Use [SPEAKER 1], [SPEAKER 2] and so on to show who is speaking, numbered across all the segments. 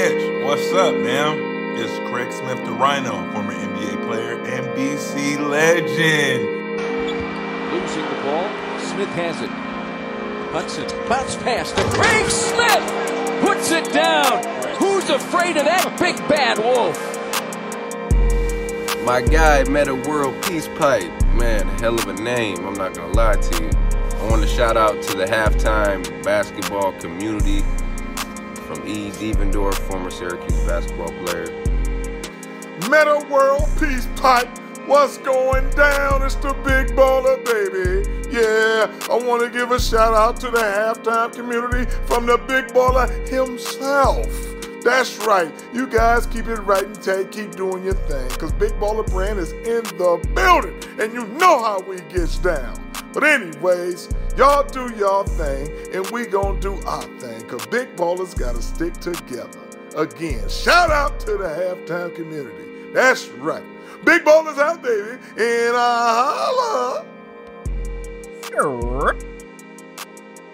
[SPEAKER 1] Mitch, what's up, man? It's Craig Smith, the Rhino, former NBA player and BC legend.
[SPEAKER 2] Losing the ball, Smith has it. Hudson, bounce pass to Craig Smith, puts it down. Who's afraid of that big bad wolf?
[SPEAKER 3] My guy Metta World Peace Pipe. Man, hell of a name, I'm not gonna lie to you. I want to shout out to the halftime basketball community from E. Devendorf, former Syracuse basketball player.
[SPEAKER 1] Metta World Peace Pipe, what's going down? It's the big baller, baby. Yeah, I want to give a shout out to the halftime community from the big baller himself. That's right. You guys keep it right and tight. Keep doing your thing. Because Big Baller Brand is in the building. And you know how we gets down. But anyways, y'all do y'all thing. And we gonna do our thing. Because Big Ballers got to stick together. Again, shout out to the halftime community. That's right. Big Ballers out, baby. And I holla.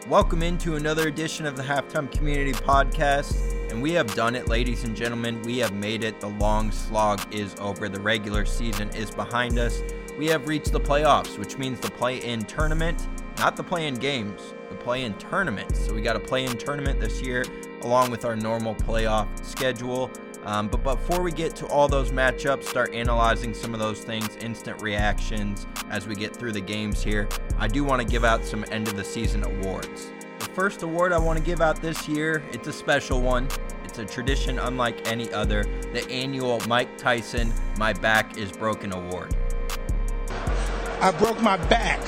[SPEAKER 4] Welcome into another edition of the Halftime Community Podcast. And we have done it, ladies and gentlemen. We have made it. The long slog is over. The regular season is behind us. We have reached the playoffs, which means the play in tournament, not the play in games, the play in tournament. So we got a play in tournament this year, along with our normal playoff schedule. Um, but before we get to all those matchups, start analyzing some of those things, instant reactions as we get through the games here, I do want to give out some end of the season awards. The first award I want to give out this year, it's a special one. It's a tradition unlike any other. The annual Mike Tyson My Back is Broken Award.
[SPEAKER 5] I broke my back.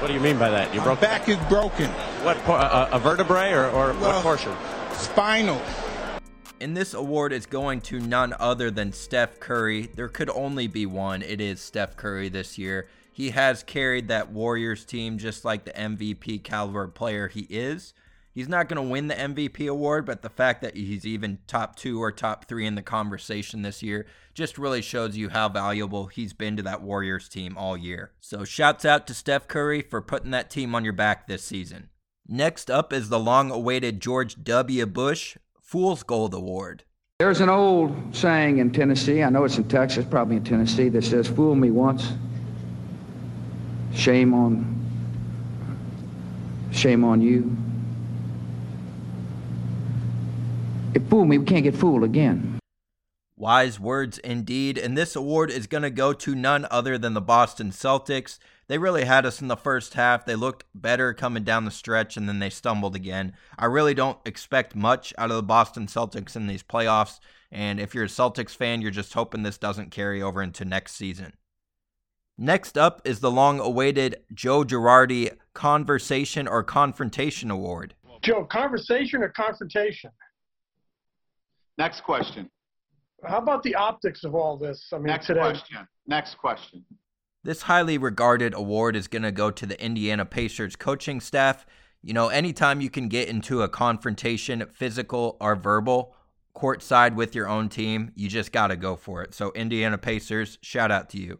[SPEAKER 6] What do you mean by that? You
[SPEAKER 5] My
[SPEAKER 6] broke
[SPEAKER 5] back is broken.
[SPEAKER 6] what? A, a vertebrae or, or
[SPEAKER 5] Well-
[SPEAKER 6] what portion?
[SPEAKER 5] Spinal.
[SPEAKER 4] And this award is going to none other than Steph Curry. There could only be one. It is Steph Curry this year. He has carried that Warriors team just like the MVP caliber player he is. He's not going to win the MVP award, but the fact that he's even top two or top three in the conversation this year just really shows you how valuable he's been to that Warriors team all year. So, shouts out to Steph Curry for putting that team on your back this season. Next up is the long awaited George W. Bush Fool's Gold Award.
[SPEAKER 7] There's an old saying in Tennessee, I know it's in Texas, probably in Tennessee, that says, Fool me once, shame on shame on you. If fooled me, we can't get fooled again.
[SPEAKER 4] Wise words indeed. And this award is going to go to none other than the Boston Celtics. They really had us in the first half. They looked better coming down the stretch and then they stumbled again. I really don't expect much out of the Boston Celtics in these playoffs. And if you're a Celtics fan, you're just hoping this doesn't carry over into next season. Next up is the long awaited Joe Girardi Conversation or Confrontation Award.
[SPEAKER 8] Joe, conversation or confrontation?
[SPEAKER 9] Next question.
[SPEAKER 8] How about the optics of all this? I mean,
[SPEAKER 9] Next
[SPEAKER 8] today.
[SPEAKER 9] question. Next question.
[SPEAKER 4] This highly regarded award is going to go to the Indiana Pacers coaching staff. You know, anytime you can get into a confrontation, physical or verbal, courtside with your own team, you just got to go for it. So, Indiana Pacers, shout out to you.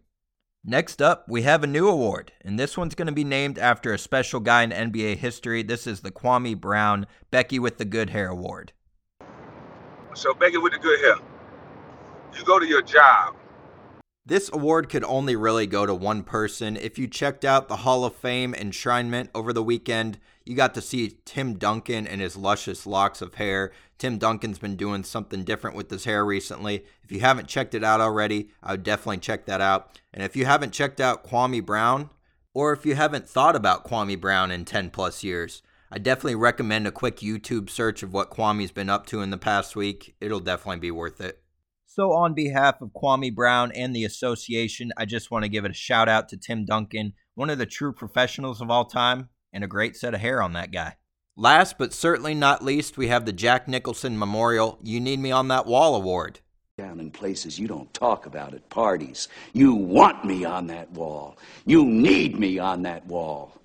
[SPEAKER 4] Next up, we have a new award, and this one's going to be named after a special guy in NBA history. This is the Kwame Brown Becky with the Good Hair Award.
[SPEAKER 10] So Becky with the good hair. You go to your job.
[SPEAKER 4] This award could only really go to one person. If you checked out the Hall of Fame enshrinement over the weekend, you got to see Tim Duncan and his luscious locks of hair. Tim Duncan's been doing something different with his hair recently. If you haven't checked it out already, I would definitely check that out. And if you haven't checked out Kwame Brown, or if you haven't thought about Kwame Brown in 10 plus years, I definitely recommend a quick YouTube search of what Kwame's been up to in the past week. It'll definitely be worth it. So, on behalf of Kwame Brown and the association, I just want to give it a shout out to Tim Duncan, one of the true professionals of all time, and a great set of hair on that guy. Last but certainly not least, we have the Jack Nicholson Memorial You Need Me on That Wall Award.
[SPEAKER 11] Down in places you don't talk about at parties. You want me on that wall. You need me on that wall.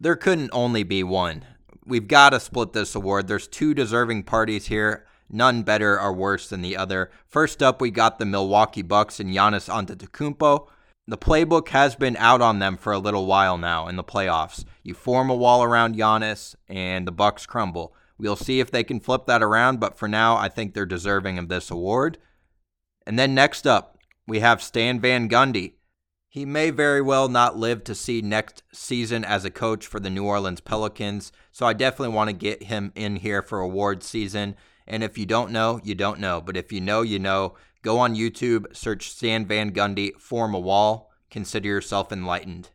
[SPEAKER 4] There couldn't only be one. We've got to split this award. There's two deserving parties here. None better or worse than the other. First up, we got the Milwaukee Bucks and Giannis Antetokounmpo. The playbook has been out on them for a little while now in the playoffs. You form a wall around Giannis, and the Bucks crumble. We'll see if they can flip that around, but for now, I think they're deserving of this award. And then next up, we have Stan Van Gundy. He may very well not live to see next season as a coach for the New Orleans Pelicans, so I definitely want to get him in here for award season. And if you don't know, you don't know. But if you know, you know. Go on YouTube, search Stan Van Gundy, form a wall. Consider yourself enlightened.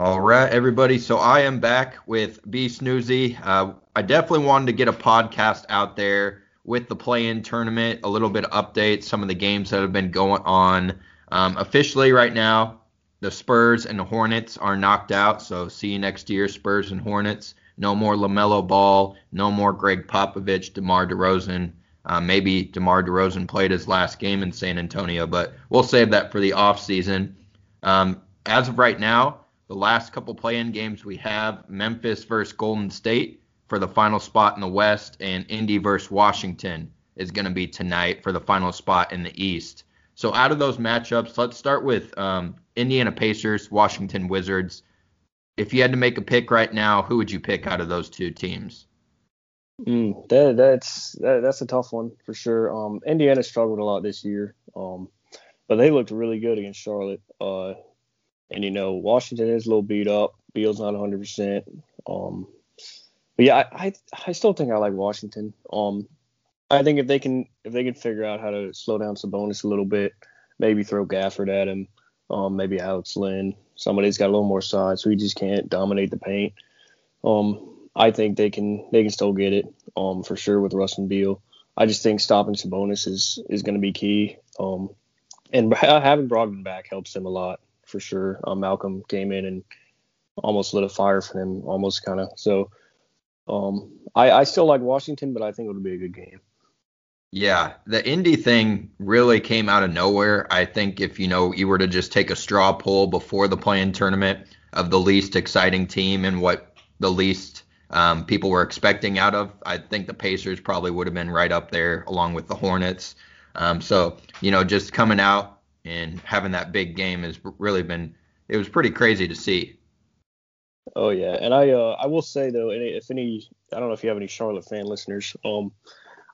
[SPEAKER 12] All.
[SPEAKER 4] Right, everybody. So I am back with B Snoozy. Uh, I definitely wanted to get a podcast out there with the play-in tournament, a little bit of updates, some of the games that have been going on. Um, officially, right now, the Spurs and the Hornets are knocked out. So see you next year, Spurs and Hornets. No more LaMelo Ball. No more Gregg Popovich, DeMar DeRozan. Uh, maybe DeMar DeRozan played his last game in San Antonio, but we'll save that for the offseason. Um, as of right now, the last couple play-in games we have Memphis versus Golden State for the final spot in the West, and Indy versus Washington is going to be tonight for the final spot in the East. So out of those matchups, let's start with um, Indiana Pacers, Washington Wizards. If you had to make a pick right now, who would you pick out of those two teams?
[SPEAKER 13] Mm, that, that's that, that's a tough one for sure. Um, Indiana struggled a lot this year, um, but they looked really good against Charlotte. Uh, and you know Washington is a little beat up. Beal's not 100. percent Um, but yeah, I, I I still think I like Washington. Um, I think if they can if they can figure out how to slow down Sabonis a little bit, maybe throw Gafford at him, um, maybe Alex Len, somebody's got a little more size, so he just can't dominate the paint. Um, I think they can they can still get it um, for sure with Russ and Beal. I just think stopping Sabonis is is going to be key. Um, and having Brogdon back helps them a lot for sure. Um, Malcolm came in and almost lit a fire for them, almost kind of. So um, I, I still like Washington, but I think it'll be a good game.
[SPEAKER 4] Yeah, the Indy thing really came out of nowhere. I think if you know you were to just take a straw poll before the play-in tournament of the least exciting team and what the least um, people were expecting out of. I think the Pacers probably would have been right up there along with the Hornets. Um, so, you know, just coming out and having that big game has really been, it was pretty crazy to see.
[SPEAKER 13] Oh yeah, and I uh, I will say though, if any, I don't know if you have any Charlotte fan listeners, um,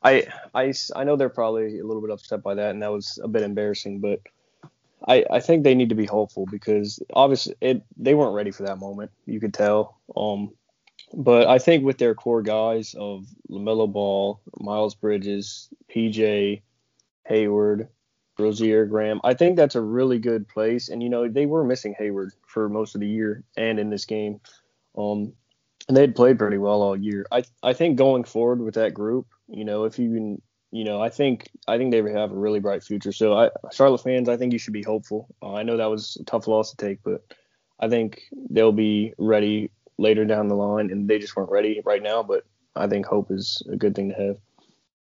[SPEAKER 13] I I I know they're probably a little bit upset by that, and that was a bit embarrassing, but I I think they need to be hopeful because obviously it they weren't ready for that moment. You could tell. Um, but I think with their core guys of LaMelo Ball, Miles Bridges, PJ, Hayward, Rozier, Graham, I think that's a really good place. And, you know, they were missing Hayward for most of the year and in this game. Um, and they'd played pretty well all year. I I think going forward with that group, you know, if you can, you know, I think I think they have a really bright future. So I, Charlotte fans, I think you should be hopeful. Uh, I know that was a tough loss to take, but I think they'll be ready later down the line, and they just weren't ready right now. But I think hope is a good thing to have.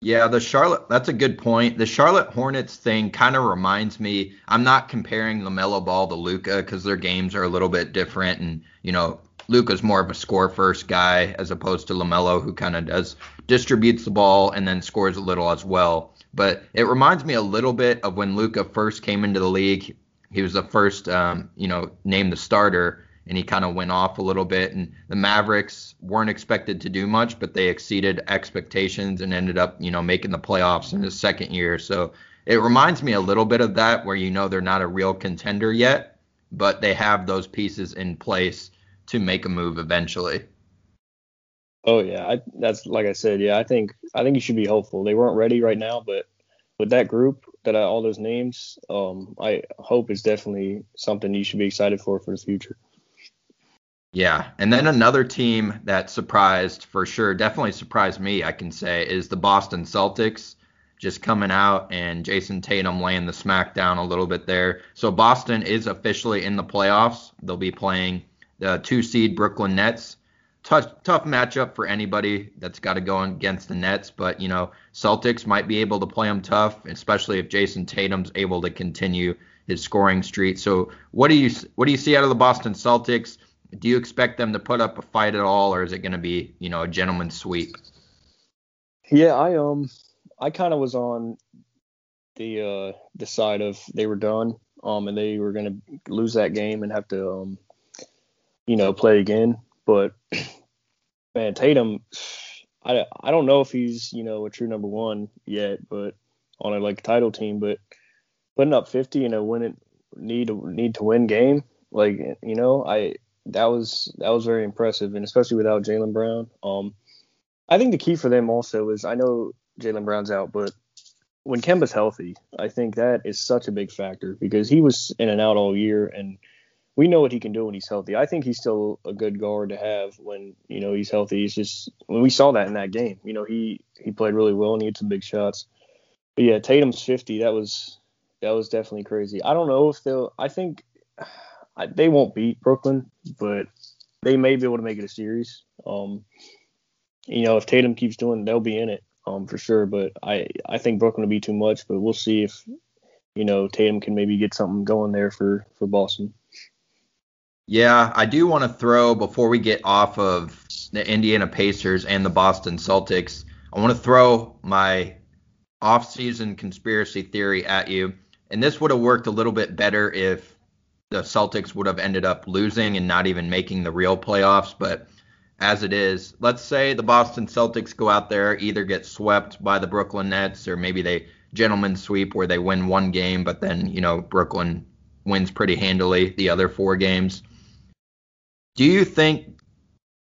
[SPEAKER 4] Yeah, the Charlotte, that's a good point. The Charlotte Hornets thing kind of reminds me, I'm not comparing LaMelo Ball to Luka because their games are a little bit different. And, you know, Luka's more of a score first guy as opposed to LaMelo, who kind of does distributes the ball and then scores a little as well. But it reminds me a little bit of when Luka first came into the league. He was the first, um, you know, named the starter and he kind of went off a little bit. And the Mavericks weren't expected to do much, but they exceeded expectations and ended up, you know, making the playoffs in his second year. So it reminds me a little bit of that, where you know they're not a real contender yet, but they have those pieces in place to make a move eventually.
[SPEAKER 13] Oh yeah, I, that's like I said. Yeah, I think I think you should be hopeful. They weren't ready right now, but with that group, that I, all those names, um, I hope is definitely something you should be excited for for the future.
[SPEAKER 4] Yeah, and then another team that surprised for sure, definitely surprised me, I can say, is the Boston Celtics just coming out and Jayson Tatum laying the smackdown a little bit there. So Boston is officially in the playoffs. They'll be playing the two seed Brooklyn Nets. Tough, tough matchup for anybody that's got to go against the Nets, but you know Celtics might be able to play them tough, especially if Jayson Tatum's able to continue his scoring streak. So what do you what do you see out of the Boston Celtics? Do you expect them to put up a fight at all, or is it going to be, you know, a gentleman's sweep?
[SPEAKER 13] Yeah, I um, I kind of was on the uh, the side of they were done, um, and they were going to lose that game and have to, um, you know, play again. But man, Tatum, I I don't know if he's you know a true number one yet, but on a like title team, but putting up 50 in a win it need need to win game, like you know, I that was that was very impressive, and especially without Jaylen Brown. Um, I think the key for them also is I know Jaylen Brown's out, but when Kemba's healthy, I think that is such a big factor because he was in and out all year, and we know what he can do when he's healthy. I think he's still a good guard to have when you know he's healthy. He's just when we saw that in that game, you know he he played really well and he had some big shots. But yeah, Tatum's 50. That was that was definitely crazy. I don't know if they'll. I think they won't beat Brooklyn, but they may be able to make it a series. Um, you know, if Tatum keeps doing, they'll be in it um, for sure. But I I think Brooklyn will be too much. But we'll see if you know Tatum can maybe get something going there for for Boston.
[SPEAKER 4] Yeah, I do want to throw before we get off of the Indiana Pacers and the Boston Celtics. I want to throw my off-season conspiracy theory at you, and this would have worked a little bit better if the Celtics would have ended up losing and not even making the real playoffs. But as it is, let's say the Boston Celtics go out there, either get swept by the Brooklyn Nets or maybe they gentlemen sweep where they win one game, but then, you know, Brooklyn wins pretty handily the other four games. Do you think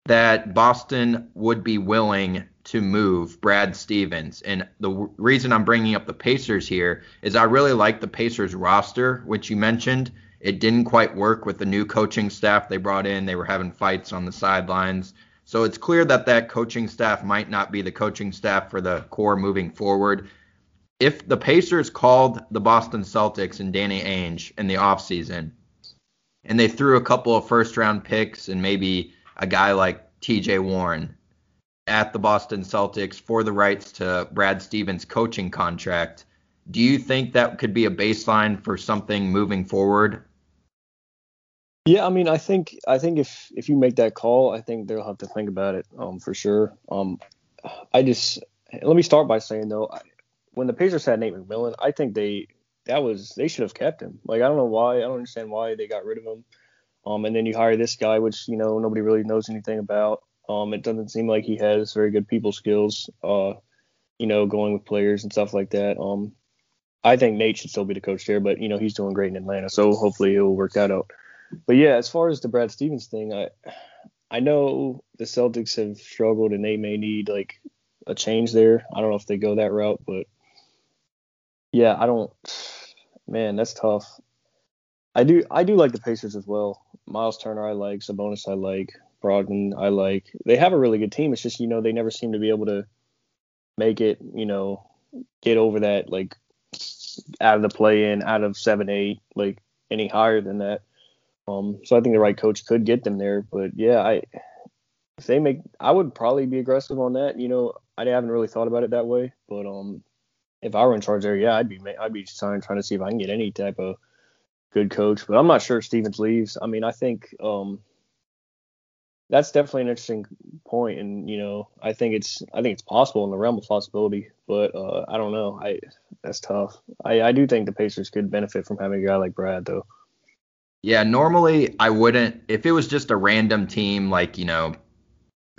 [SPEAKER 4] that Boston would be willing to move Brad Stevens? And the w- reason I'm bringing up the Pacers here is I really like the Pacers roster, which you mentioned. It didn't quite work with the new coaching staff they brought in. They were having fights on the sidelines. So it's clear that that coaching staff might not be the coaching staff for the core moving forward. If the Pacers called the Boston Celtics and Danny Ainge in the offseason and they threw a couple of first round picks and maybe a guy like TJ Warren at the Boston Celtics for the rights to Brad Stevens' coaching contract, do you think that could be a baseline for something moving forward
[SPEAKER 13] yeah, I mean, I think I think if if you make that call, I think they'll have to think about it um, for sure. Um, I just let me start by saying though, I, when the Pacers had Nate McMillan, I think they that was they should have kept him. Like I don't know why, I don't understand why they got rid of him. Um, and then you hire this guy, which you know nobody really knows anything about. Um, it doesn't seem like he has very good people skills. Uh, you know, going with players and stuff like that. Um, I think Nate should still be the coach there, but you know he's doing great in Atlanta, so hopefully it'll work that out but yeah, as far as the Brad Stevens thing, I I know the Celtics have struggled and they may need like a change there. I don't know if they go that route, but yeah, I don't. Man, that's tough. I do I do like the Pacers as well. Miles Turner I like, Sabonis I like, Brogdon I like. They have a really good team. It's just you know they never seem to be able to make it. You know, get over that like out of the play in, out of seven eight, like any higher than that. Um, so I think the right coach could get them there. But yeah, I if they make, I would probably be aggressive on that. You know, I haven't really thought about it that way, but um, if I were in charge there, yeah, I'd be I'd be trying trying to see if I can get any type of good coach. But I'm not sure if Stevens leaves. I mean, I think um, that's definitely an interesting point, and you know, I think it's I think it's possible in the realm of possibility, but uh, I don't know. I that's tough. I I do think the Pacers could benefit from having a guy like Brad though.
[SPEAKER 4] Yeah, normally I wouldn't. If it was just a random team like, you know,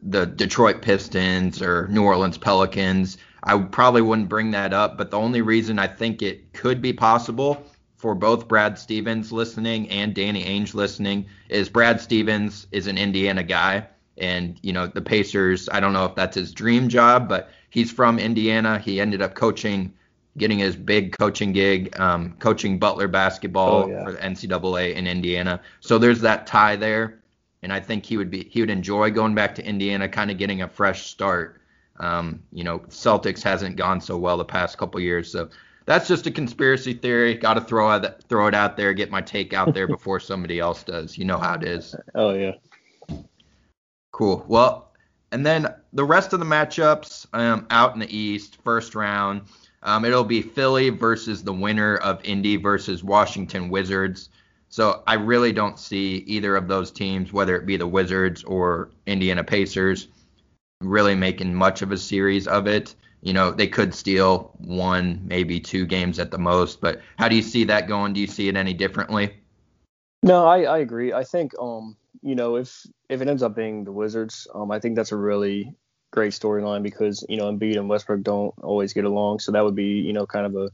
[SPEAKER 4] the Detroit Pistons or New Orleans Pelicans, I probably wouldn't bring that up. But the only reason I think it could be possible for both Brad Stevens listening and Danny Ainge listening is Brad Stevens is an Indiana guy. And, you know, the Pacers, I don't know if that's his dream job, but he's from Indiana. He ended up coaching getting his big coaching gig, um, coaching Butler basketball oh, yeah. for the NCAA in Indiana. So there's that tie there, and I think he would be he would enjoy going back to Indiana, kind of getting a fresh start. Um, you know, Celtics hasn't gone so well the past couple years, so that's just a conspiracy theory. Got to throw it throw it out there, get my take out there before somebody else does. You know how it is.
[SPEAKER 13] Oh yeah.
[SPEAKER 4] Cool. Well, and then the rest of the matchups um, out in the East, first round. Um, it'll be Philly versus the winner of Indy versus Washington Wizards. So I really don't see either of those teams, whether it be the Wizards or Indiana Pacers, really making much of a series of it. you know, they could steal one, maybe two games at the most. But how do you see that going? Do you see it any differently?
[SPEAKER 13] No, I, I agree. I think um, you know, if if it ends up being the Wizards, um, I think that's a really great storyline because you know Embiid and Westbrook don't always get along, so that would be you know kind of a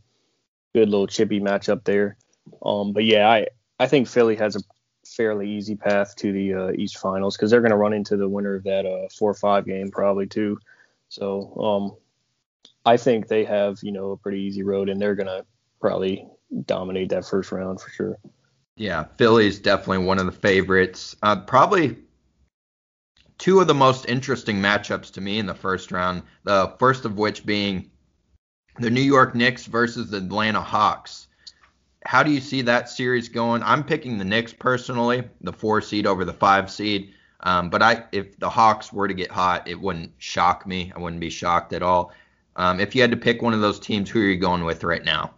[SPEAKER 13] good little chippy matchup there. Um, but yeah, I I think Philly has a fairly easy path to the uh, East Finals because they're going to run into the winner of that uh, four five game probably too. So um, I think they have you know a pretty easy road, and they're going to probably dominate that first round for sure.
[SPEAKER 4] Yeah, Philly is definitely one of the favorites. Uh, probably two of the most interesting matchups to me in the first round. The first of which being the New York Knicks versus the Atlanta Hawks. How do you see that series going? I'm picking the Knicks personally, the four seed over the five seed. Um, but I, if the Hawks were to get hot, it wouldn't shock me. I wouldn't be shocked at all. Um, if you had to pick one of those teams, who are you going with right now?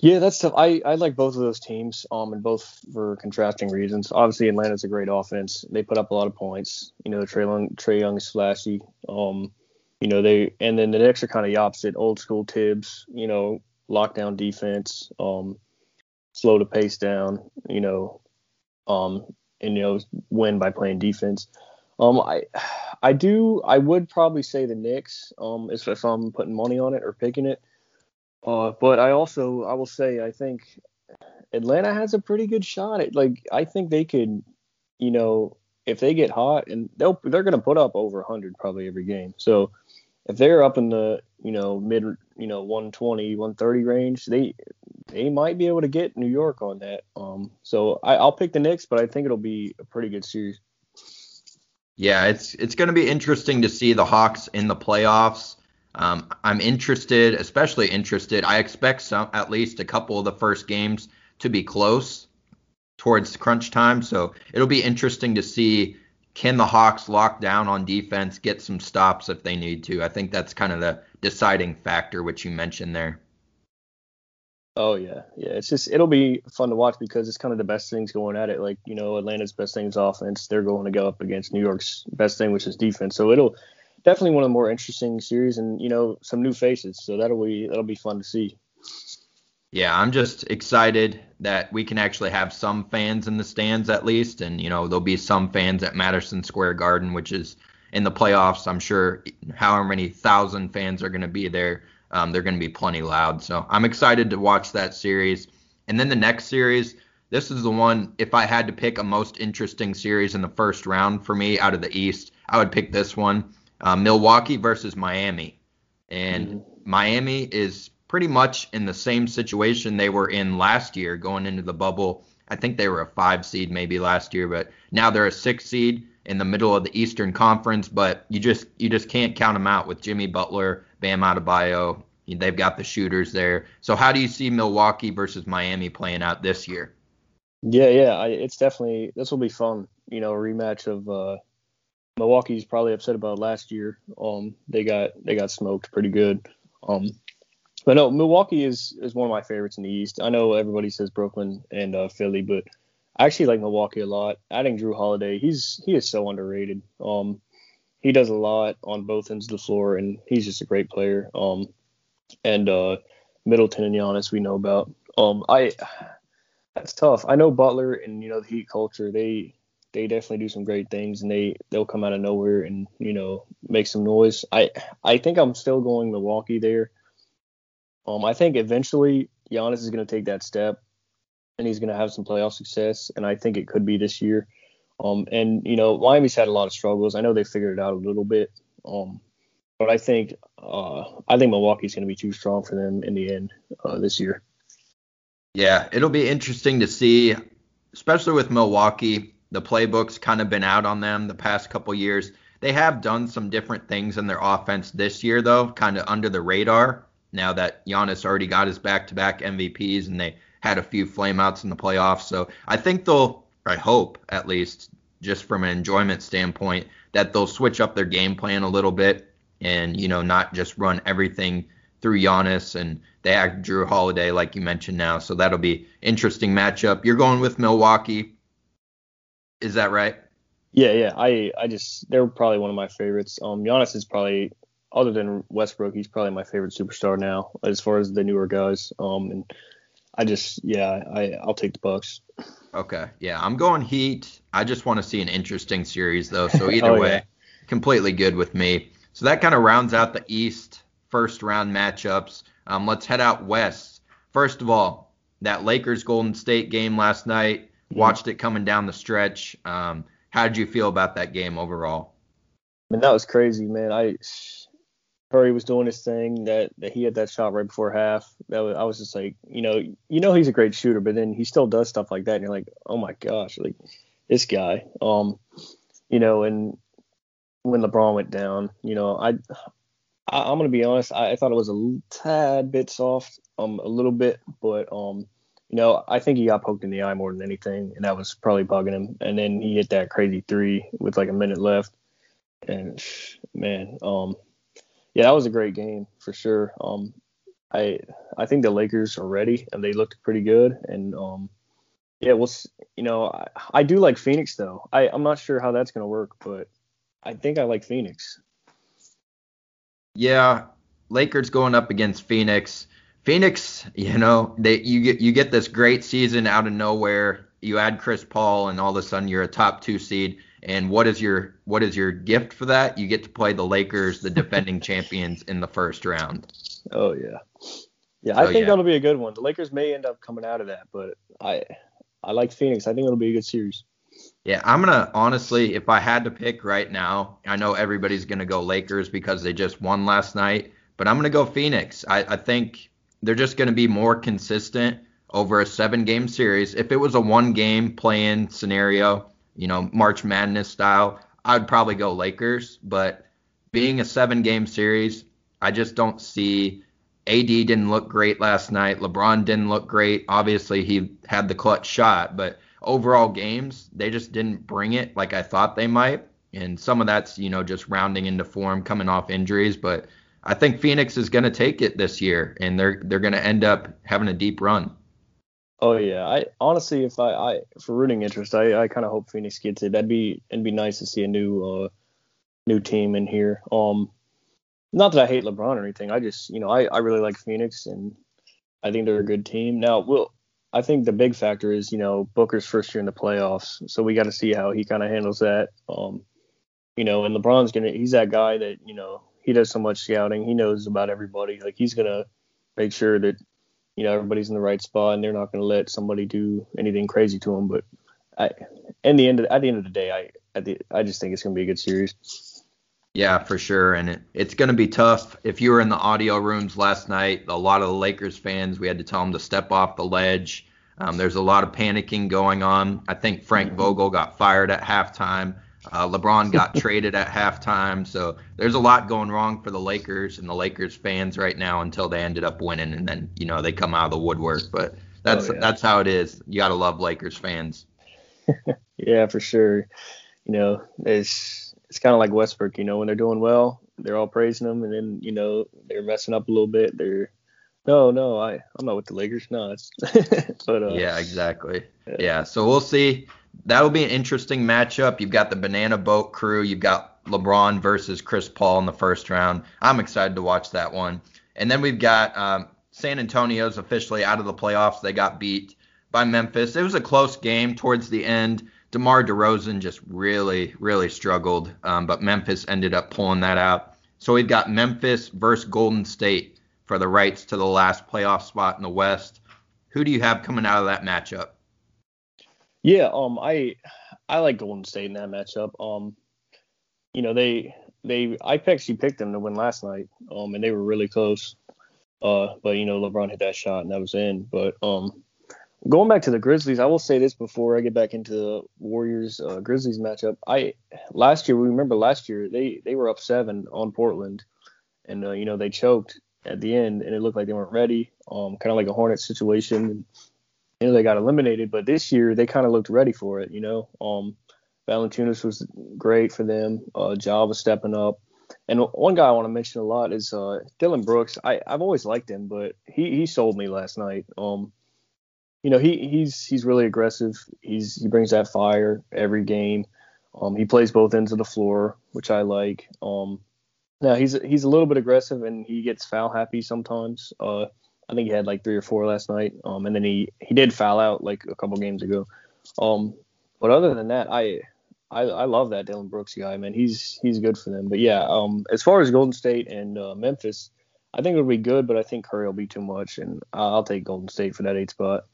[SPEAKER 13] Yeah, that's tough. I, I like both of those teams, um, and both for contrasting reasons. Obviously, Atlanta's a great offense. They put up a lot of points. You know, Trae Young, Trae Young is flashy. Um, you know, they and then the Knicks are kind of the opposite, old school Thibs. You know, lockdown defense, um, slow to pace down. You know, um, and you know, win by playing defense. Um, I, I do, I would probably say the Knicks. Um, if, if I'm putting money on it or picking it. Uh, but I also I will say I think Atlanta has a pretty good shot at like I think they could, you know, if they get hot and they'll they're going to put up over 100 probably every game. So if they're up in the you know mid you know 120 130 range, they they might be able to get New York on that. Um, so I, I'll pick the Knicks, but I think it'll be a pretty good series.
[SPEAKER 4] Yeah, it's it's going to be interesting to see the Hawks in the playoffs. Um, I'm interested, especially interested. I expect some, at least a couple of the first games to be close towards crunch time. So it'll be interesting to see can the Hawks lock down on defense, get some stops if they need to. I think that's kind of the deciding factor, which you mentioned there.
[SPEAKER 13] Oh yeah, yeah. It's just it'll be fun to watch because it's kind of the best things going at it. Like you know, Atlanta's best thing is offense. They're going to go up against New York's best thing, which is defense. So it'll definitely one of the more interesting series, and you know some new faces. So that'll be that'll be fun to see.
[SPEAKER 4] Yeah, I'm just excited that we can actually have some fans in the stands at least, and you know there'll be some fans at Madison Square Garden, which is in the playoffs. I'm sure however many thousand fans are going to be there, um, they're going to be plenty loud. So I'm excited to watch that series. And then the next series, this is the one. If I had to pick a most interesting series in the first round for me out of the East, I would pick this one uh, Milwaukee versus Miami. And mm-hmm. Miami is pretty much in the same situation they were in last year going into the bubble. I think they were a five seed maybe last year, but now they're a six seed in the middle of the Eastern Conference. But you just you just can't count them out with Jimmy Butler, Bam Adebayo. They've got the shooters there. So how do you see Milwaukee versus Miami playing out this year?
[SPEAKER 13] Yeah, yeah, I, it's definitely this will be fun. You know, a rematch of uh, Milwaukee's probably upset about last year. Um, they got they got smoked pretty good. Um, but no, Milwaukee is is one of my favorites in the East. I know everybody says Brooklyn and uh, Philly, but I actually like Milwaukee a lot. Adding Jrue Holiday, he's he is so underrated. Um, he does a lot on both ends of the floor, and he's just a great player. Um, and uh, Middleton and Giannis we know about. Um, I that's tough. I know Butler and you know the Heat culture. They they definitely do some great things and they they'll come out of nowhere and you know make some noise. I I think I'm still going Milwaukee there. Um, I think eventually Giannis is going to take that step and he's going to have some playoff success and I think it could be this year. Um, and you know Miami's had a lot of struggles. I know they figured it out a little bit. Um, but I think uh, I think Milwaukee's going to be too strong for them in the end uh, this year.
[SPEAKER 4] Yeah, it'll be interesting to see, especially with Milwaukee the playbook's kind of been out on them the past couple years. They have done some different things in their offense this year, though, kind of under the radar. Now that Giannis already got his back-to-back MVPs and they had a few flameouts in the playoffs, so I think they'll, I hope at least, just from an enjoyment standpoint, that they'll switch up their game plan a little bit and you know not just run everything through Giannis and they act Jrue Holiday like you mentioned now, so that'll be interesting matchup. You're going with Milwaukee. Is that right?
[SPEAKER 13] Yeah, yeah. I I just they're probably one of my favorites. Um, Giannis is probably other than Westbrook, he's probably my favorite superstar now as far as the newer guys. Um, and I just yeah, I I'll take the Bucks.
[SPEAKER 4] Okay, yeah, I'm going Heat. I just want to see an interesting series though. So either
[SPEAKER 13] Oh,
[SPEAKER 4] way,
[SPEAKER 13] yeah.
[SPEAKER 4] completely good with me. So that kind of rounds out the East first round matchups. Um, let's head out west. First of all, that Lakers Golden State game last night. Watched it coming down the stretch. Um, how did you feel about that game overall?
[SPEAKER 13] I mean, that was crazy, man. I Curry was doing his thing. That that he had that shot right before half. That was, I was just like, you know, you know he's a great shooter, but then he still does stuff like that, and you're like, oh my gosh, like this guy. Um, you know, and when LeBron went down, you know, I, I I'm gonna be honest, I, I thought it was a tad bit soft, um, a little bit, but um, you know, I think he got poked in the eye more than anything, and that was probably bugging him. And then he hit that crazy three with like a minute left, and man, um, yeah, that was a great game for sure. Um, I I think the Lakers are ready and they looked pretty good. And um, yeah, we'll you know I, I do like Phoenix though. I I'm not sure how that's gonna work, but I think I like Phoenix.
[SPEAKER 4] Yeah, Lakers going up against Phoenix. Phoenix, you know, they you get you get this great season out of nowhere. You add Chris Paul, and all of a sudden you're a top two seed. And what is your what is your gift for that? You get to play the Lakers, the defending champions, in the first round.
[SPEAKER 13] Oh yeah, yeah. I think
[SPEAKER 4] yeah.
[SPEAKER 13] that'll be a good one. The Lakers may end up coming out of that, but I I like Phoenix. I think it'll be a good series.
[SPEAKER 4] Yeah, I'm gonna honestly, if I had to pick right now, I know everybody's gonna go Lakers because they just won last night, but I'm gonna go Phoenix. I, I think they're just gonna be more consistent over a seven game series. If it was a one game play-in scenario, you know, March Madness style, I'd probably go Lakers. But being a seven game series, I just don't see AD didn't look great last night. LeBron didn't look great. Obviously, he had the clutch shot, but overall games, they just didn't bring it like I thought they might. And some of that's, you know, just rounding into form, coming off injuries. But I think Phoenix is going to take it this year, and they're they're going to end up having a deep run.
[SPEAKER 13] Oh yeah, I honestly, if I, I for rooting interest, I, I kind of hope Phoenix gets it. That'd be it'd be nice to see a new uh new team in here. Um, not that I hate LeBron or anything. I just you know I, I really like Phoenix and I think they're a good team. Now, we'll I think the big factor is you know Booker's first year in the playoffs, so we got to see how he kind of handles that. Um, you know, and LeBron's gonna he's that guy that you know he does so much scouting. He knows about everybody. Like he's gonna make sure that you know everybody's in the right spot and they're not going to let somebody do anything crazy to them. But I, in the end, of, at the end of the day, I, at the, I just think it's going to be a good series.
[SPEAKER 4] Yeah, for sure. And it, it's going to be tough. If you were in the audio rooms last night, a lot of the Lakers fans, we had to tell them to step off the ledge. Um, there's a lot of panicking going on. I think Frank Vogel got fired at halftime. Uh, LeBron got traded at halftime. So there's a lot going wrong for the Lakers and the Lakers fans right now until they ended up winning. And then, you know, they come out of the woodwork. But that's
[SPEAKER 13] Oh, yeah.
[SPEAKER 4] that's how it is. You got to love Lakers fans.
[SPEAKER 13] Yeah, for sure. You know, it's it's kind of like Westbrook. You know, when they're doing well, they're all praising them, and then you know they're messing up a little bit. They're no, no, I I'm not with the Lakers. No, it's but uh,
[SPEAKER 4] Yeah, exactly. Yeah, so we'll see. That'll be an interesting matchup. You've got the Banana Boat crew. You've got LeBron versus Chris Paul in the first round. I'm excited to watch that one. And then we've got um, San Antonio's officially out of the playoffs. They got beat by Memphis. It was a close game towards the end. DeMar DeRozan just really, really struggled, um, but Memphis ended up pulling that out. So we've got Memphis versus Golden State for the rights to the last playoff spot in the West. Who do you have coming out of that matchup?
[SPEAKER 13] Yeah, um, I I like Golden State in that matchup. Um, you know they they I actually picked them to win last night. Um, and they were really close. Uh, but you know LeBron hit that shot and that was in. But um, going back to the Grizzlies, I will say this before I get back into the Warriors uh, Grizzlies matchup. I last year we remember last year they they were up seven on Portland, and uh, you know they choked at the end and it looked like they weren't ready. Um, kind of like a Hornet situation you know they got eliminated, but this year they kind of looked ready for it. You know, um, was great for them. Uh, was stepping up, and one guy I want to mention a lot is uh, Dillon Brooks. I I've always liked him, but he he sold me last night. Um, you know he he's he's really aggressive. He's he brings that fire every game. Um, he plays both ends of the floor, which I like. Um, No, he's he's a little bit aggressive and he gets foul happy sometimes. Uh, I think he had like three or four last night. Um, and then he he did foul out like a couple games ago. Um, but other than that, I I, I love that Dillon Brooks guy, man. He's he's good for them. But yeah, um, as far as Golden State and uh, Memphis, I think it'll be good, but I think Curry will be too much, and I'll take Golden State for that eight spot.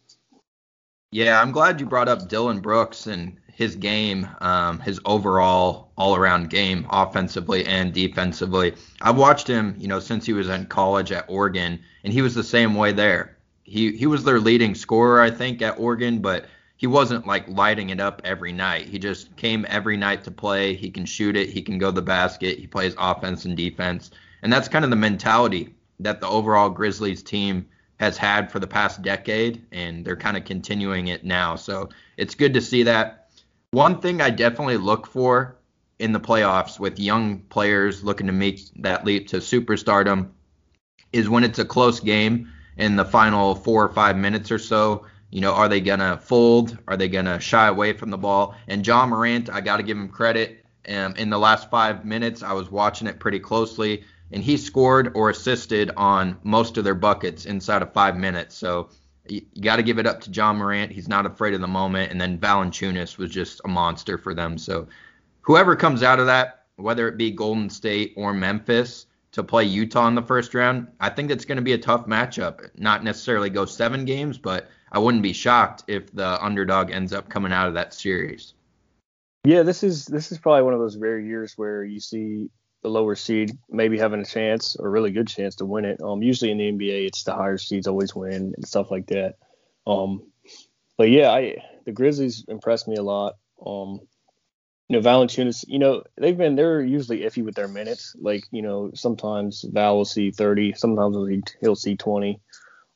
[SPEAKER 4] Yeah, I'm glad you brought up Dillon Brooks and his game, um, his overall all-around game, offensively and defensively. I've watched him, you know, since he was in college at Oregon, and he was the same way there. He he was their leading scorer, I think, at Oregon, but he wasn't like lighting it up every night. He just came every night to play. He can shoot it. He can go the basket. He plays offense and defense, and that's kind of the mentality that the overall Grizzlies team has had for the past decade, and they're kind of continuing it now. So it's good to see that. One thing I definitely look for in the playoffs with young players looking to make that leap to superstardom is when it's a close game in the final four or five minutes or so. You know, are they going to fold? Are they going to shy away from the ball? And Ja Morant, I got to give him credit. Um, in the last five minutes, I was watching it pretty closely and he scored or assisted on most of their buckets inside of five minutes. So you, got to give it up to Ja Morant. He's not afraid of the moment. And then Valanciunas was just a monster for them. So whoever comes out of that, whether it be Golden State or Memphis, to play Utah in the first round, I think it's going to be a tough matchup. Not necessarily go seven games, but I wouldn't be shocked if the underdog ends up coming out of that series.
[SPEAKER 13] Yeah, this is this is probably one of those rare years where you see the lower seed maybe having a chance or a really good chance to win it. Um, usually in the NBA, it's the higher seeds always win and stuff like that. Um, but yeah, I the Grizzlies impressed me a lot. Um, you know, Valanciunas, you know, they've been they're usually iffy with their minutes. Like, you know, sometimes Val will see 30, sometimes he'll see 20.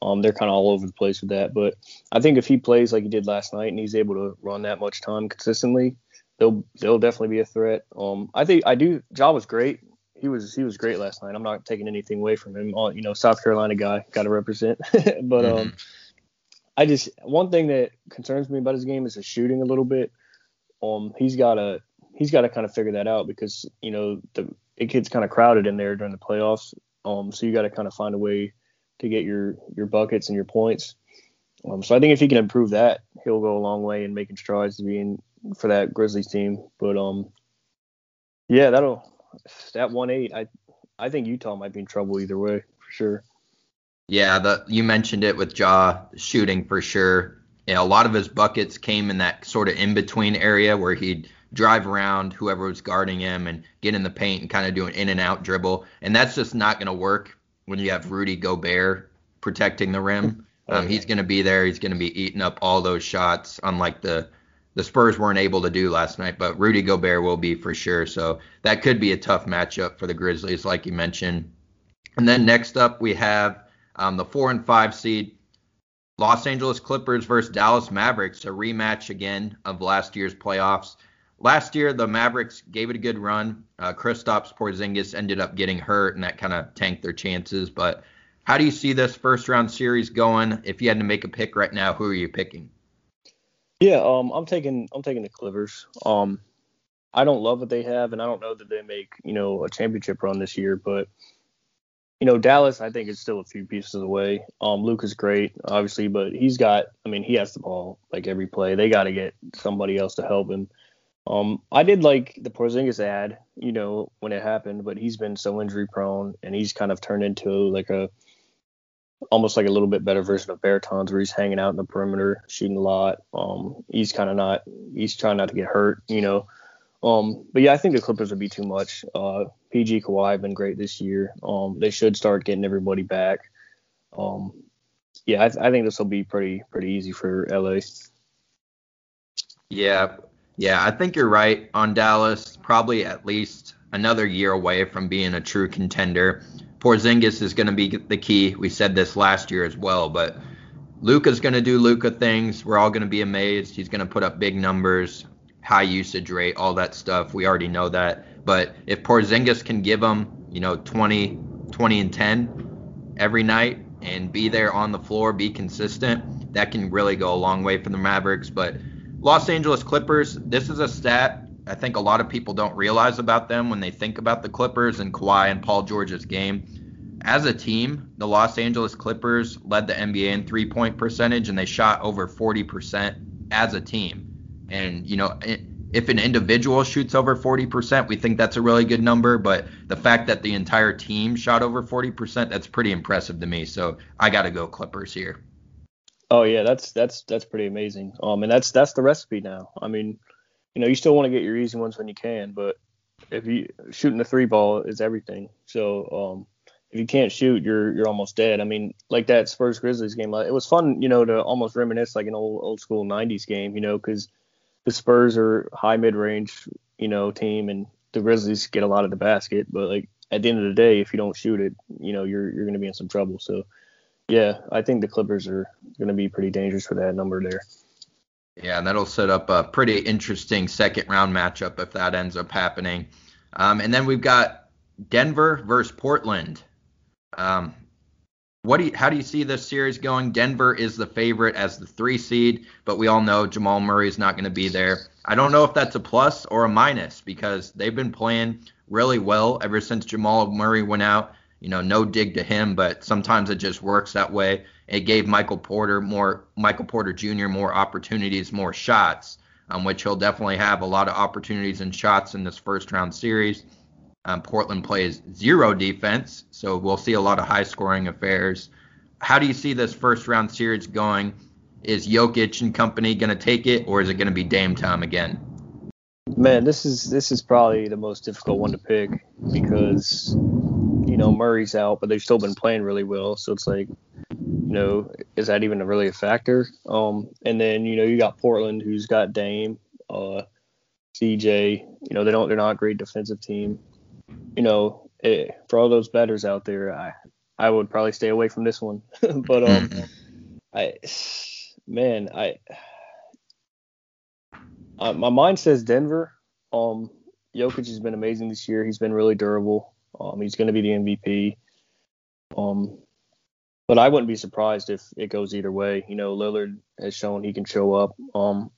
[SPEAKER 13] Um, they're kind of all over the place with that. But I think if he plays like he did last night and he's able to run that much time consistently, they'll they'll definitely be a threat. Um, I think I do. Ja was great. He was he was great last night. I'm not taking anything away from him. Uh, you know, South Carolina guy, got to represent. but mm-hmm. um, I just one thing that concerns me about his game is his shooting a little bit. Um, he's got to he's got to kind of figure that out because you know the it gets kind of crowded in there during the playoffs. Um, so you got to kind of find a way to get your your buckets and your points. Um, so I think if he can improve that, he'll go a long way in making strides to being for that Grizzlies team. But um, yeah, that'll that one eight. I I think Utah might be in trouble either way for sure.
[SPEAKER 4] Yeah, the you mentioned it with Ja shooting for sure. Yeah, a lot of his buckets came in that sort of in between area where he'd drive around whoever was guarding him and get in the paint and kind of do an in and out dribble. And that's just not going to work when you have Rudy Gobert protecting the rim. Um, he's going to be there. He's going to be eating up all those shots, unlike the the Spurs weren't able to do last night, but Rudy Gobert will be for sure. So that could be a tough matchup for the Grizzlies, like you mentioned. And then next up, we have um, the four and five seed Los Angeles Clippers versus Dallas Mavericks, a rematch again of last year's playoffs. Last year, the Mavericks gave it a good run. Uh, Kristaps Porzingis ended up getting hurt, and that kind of tanked their chances. But how do you see this first round series going? If you had to make a pick right now, who are you picking?
[SPEAKER 13] Yeah, um, I'm taking I'm taking the Clippers. Um, I don't love what they have, and I don't know that they make you know a championship run this year, but you know Dallas, I think is still a few pieces away. Um, Luke is great, obviously, but he's got I mean he has the ball like every play. They got to get somebody else to help him. Um, I did like the Porzingis ad, you know, when it happened, but he's been so injury prone, and he's kind of turned into like a almost like a little bit better version of Bertans, where he's hanging out in the perimeter, shooting a lot. Um, he's kind of not, he's trying not to get hurt, you know. Um, but yeah, I think the Clippers would be too much. Uh, PG Kawhi have been great this year. Um, they should start getting everybody back. Um, yeah, I, th- I think this will be pretty pretty easy for LA.
[SPEAKER 4] Yeah, yeah, I think you're right on Dallas. Probably at least another year away from being a true contender. Porzingis is going to be the key. We said this last year as well, but Luka's going to do Luka things. We're all going to be amazed. He's going to put up big numbers, high usage rate, all that stuff. We already know that. But if Porzingis can give them, you know, 20, 20 and 10 every night and be there on the floor, be consistent, that can really go a long way for the Mavericks. But Los Angeles Clippers, this is a stat I think a lot of people don't realize about them when they think about the Clippers and Kawhi and Paul George's game. As a team, the Los Angeles Clippers led the NBA in three point percentage and they shot over 40% as a team. And, you know, if an individual shoots over 40%, we think that's a really good number. But the fact that the entire team shot over 40%, that's pretty impressive to me. So I got to go Clippers here.
[SPEAKER 13] Oh yeah, that's that's that's pretty amazing. Um, and that's that's the recipe now. I mean, you know, you still want to get your easy ones when you can, but if you shooting the three ball is everything. So um, if you can't shoot, you're you're almost dead. I mean, like that Spurs Grizzlies game, it was fun, you know, to almost reminisce like an old old school '90s game, you know, because the Spurs are high mid range, you know, team, and the Grizzlies get a lot of the basket. But like at the end of the day, if you don't shoot it, you know, you're you're going to be in some trouble. So yeah, I think the Clippers are going to be pretty dangerous for that number there.
[SPEAKER 4] Yeah, and that'll set up a pretty interesting second round matchup if that ends up happening. Um, and then we've got Denver versus Portland. Um, what do you, how do you see this series going? Denver is the favorite as the three seed, but we all know Jamal Murray is not going to be there. I don't know if that's a plus or a minus because they've been playing really well ever since Jamal Murray went out. You know, no dig to him, but sometimes it just works that way. It gave Michael Porter more, Michael Porter Jr. more opportunities, more shots, um, which he'll definitely have a lot of opportunities and shots in this first round series. Um, Portland plays zero defense, so we'll see a lot of high scoring affairs. How do you see this first round series going? Is Jokic and company going to take it, or is it going to be Dame time again?
[SPEAKER 13] Man, this is this is probably the most difficult one to pick because you know Murray's out, but they've still been playing really well. So it's like, you know, is that even really a factor? Um, and then you know you got Portland, who's got Dame, uh, CJ. You know they don't they're not a great defensive team. You know, it, eh, for all those betters out there, I I would probably stay away from this one. but um, I man, I uh, my mind says Denver. Um, Jokic has been amazing this year. He's been really durable. Um, he's going to be the MVP. Um, but I wouldn't be surprised if it goes either way. You know, Lillard has shown he can show up. Um,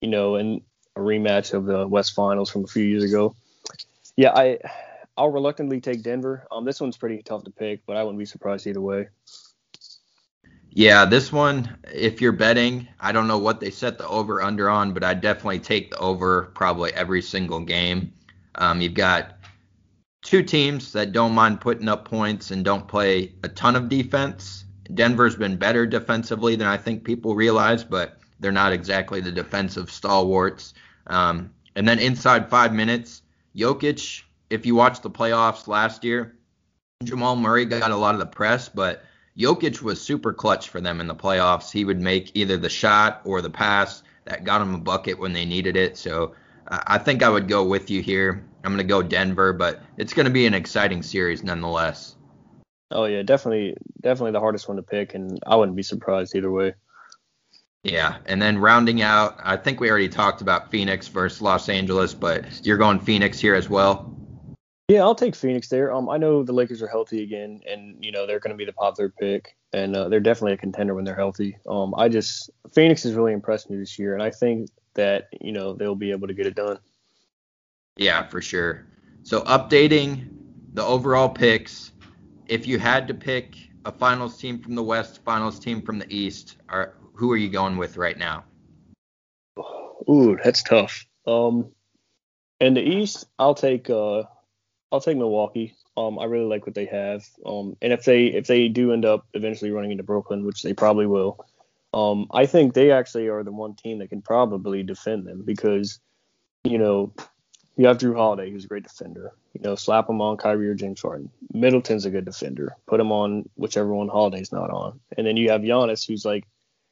[SPEAKER 13] you know, in a rematch of the West Finals from a few years ago. Yeah, I I'll reluctantly take Denver. Um, this one's pretty tough to pick, but I wouldn't be surprised either way.
[SPEAKER 4] Yeah, this one, if you're betting, I don't know what they set the over under on, but I'd definitely take the over probably every single game. Um, you've got two teams that don't mind putting up points and don't play a ton of defense. Denver's been better defensively than I think people realize, but they're not exactly the defensive stalwarts. Um, and then inside five minutes, Jokic, if you watch the playoffs last year, Jamal Murray got a lot of the press, but Jokic was super clutch for them in the playoffs. He would make either the shot or the pass that got him a bucket when they needed it. So I think I would go with you here. I'm going to go Denver, but it's going to be an exciting series nonetheless.
[SPEAKER 13] Oh yeah, definitely, definitely the hardest one to pick, and I wouldn't be surprised either way.
[SPEAKER 4] Yeah, and then rounding out, I think we already talked about Phoenix versus Los Angeles, but you're going Phoenix here as well.
[SPEAKER 13] Yeah, I'll take Phoenix there. Um, I know the Lakers are healthy again, and you know they're going to be the popular pick, and uh, they're definitely a contender when they're healthy. Um, I just Phoenix has really impressed me this year, and I think that you know they'll be able to get it done.
[SPEAKER 4] Yeah, for sure. So updating the overall picks, if you had to pick a finals team from the West, finals team from the East, are who are you going with right now?
[SPEAKER 13] Ooh, that's tough. Um, in the East, I'll take uh I'll take Milwaukee. Um, I really like what they have. Um, and if they if they do end up eventually running into Brooklyn, which they probably will, um, I think they actually are the one team that can probably defend them because, you know, you have Jrue Holiday, who's a great defender. You know, slap him on Kyrie or James Harden. Middleton's a good defender. Put him on whichever one Holiday's not on. And then you have Giannis, who's like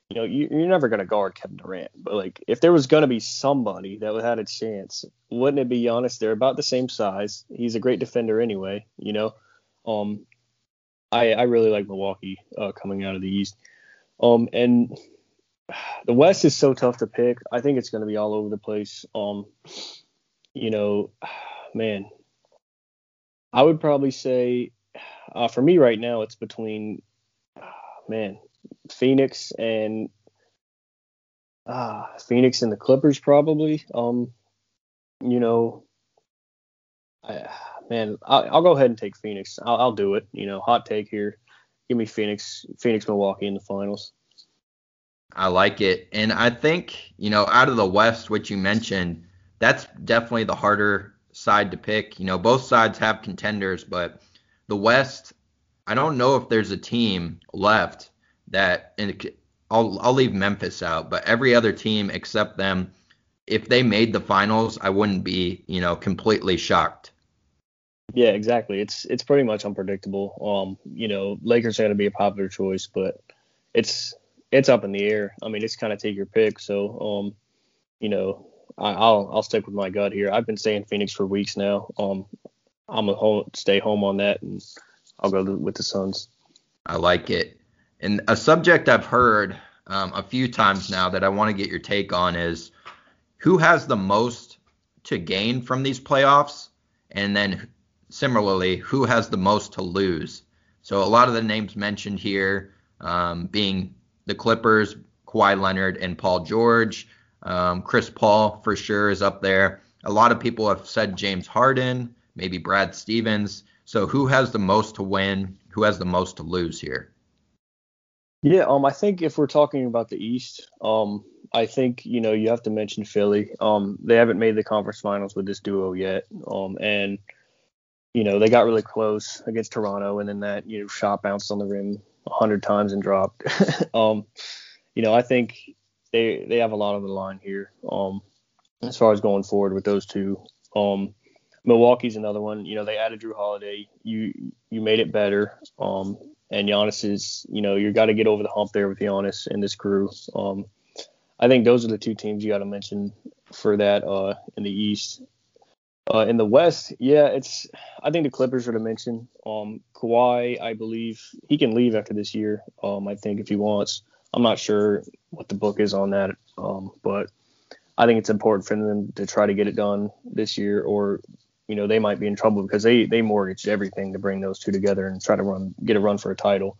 [SPEAKER 13] you know, you, are never going to guard Kevin Durant, but like if there was going to be somebody that had a chance, wouldn't it be Giannis? They're about the same size. He's a great defender anyway. You know, um, I I really like Milwaukee uh, coming out of the East. Um, and the West is so tough to pick. I think it's going to be all over the place. Um, you know, man, I would probably say uh, for me right now, it's between man Phoenix and uh, Phoenix and the Clippers probably. Um, you know, I, man, I'll, I'll, go ahead and take Phoenix. I'll, I'll do it. You know, hot take here. Give me Phoenix, Phoenix, Milwaukee in the finals.
[SPEAKER 4] I like it, and I think you know, out of the West, which you mentioned, that's definitely the harder side to pick. You know, both sides have contenders, but the West, I don't know if there's a team left that, and I'll I'll leave Memphis out, but every other team except them, if they made the finals, I wouldn't be you know completely shocked.
[SPEAKER 13] Yeah, exactly. It's it's pretty much unpredictable. Um, you know, Lakers are going to be a popular choice, but it's it's up in the air. I mean, it's kind of take your pick. So, um, you know, I, will I'll stick with my gut here. I've been saying Phoenix for weeks now. Um, I'm gonna home, stay home on that, and I'll go with the Suns.
[SPEAKER 4] I like it. And a subject I've heard um, a few times now that I want to get your take on is who has the most to gain from these playoffs, and then similarly, who has the most to lose. So a lot of the names mentioned here um, being the Clippers, Kawhi Leonard, and Paul George. Um, Chris Paul for sure is up there. A lot of people have said James Harden, maybe Brad Stevens. So who has the most to win? Who has the most to lose here?
[SPEAKER 13] Yeah, um, I think if we're talking about the East, um, I think you know you have to mention Philly. Um, they haven't made the conference finals with this duo yet. Um, and you know they got really close against Toronto, and then that you know shot bounced on the rim a hundred times and dropped. um, you know, I think they they have a lot on the line here. Um, as far as going forward with those two. Um, Milwaukee's another one. You know, they added Jrue Holiday. You you made it better. Um, and Giannis is, you know, you got to get over the hump there with Giannis and this crew. Um, I think those are the two teams you got to mention for that uh, in the East. Uh, in the West, yeah, it's. I think the Clippers are to mention. Um, Kawhi, I believe he can leave after this year. Um, I think if he wants. I'm not sure what the book is on that, um, but I think it's important for them to try to get it done this year, or you know they might be in trouble because they they mortgaged everything to bring those two together and try to run get a run for a title.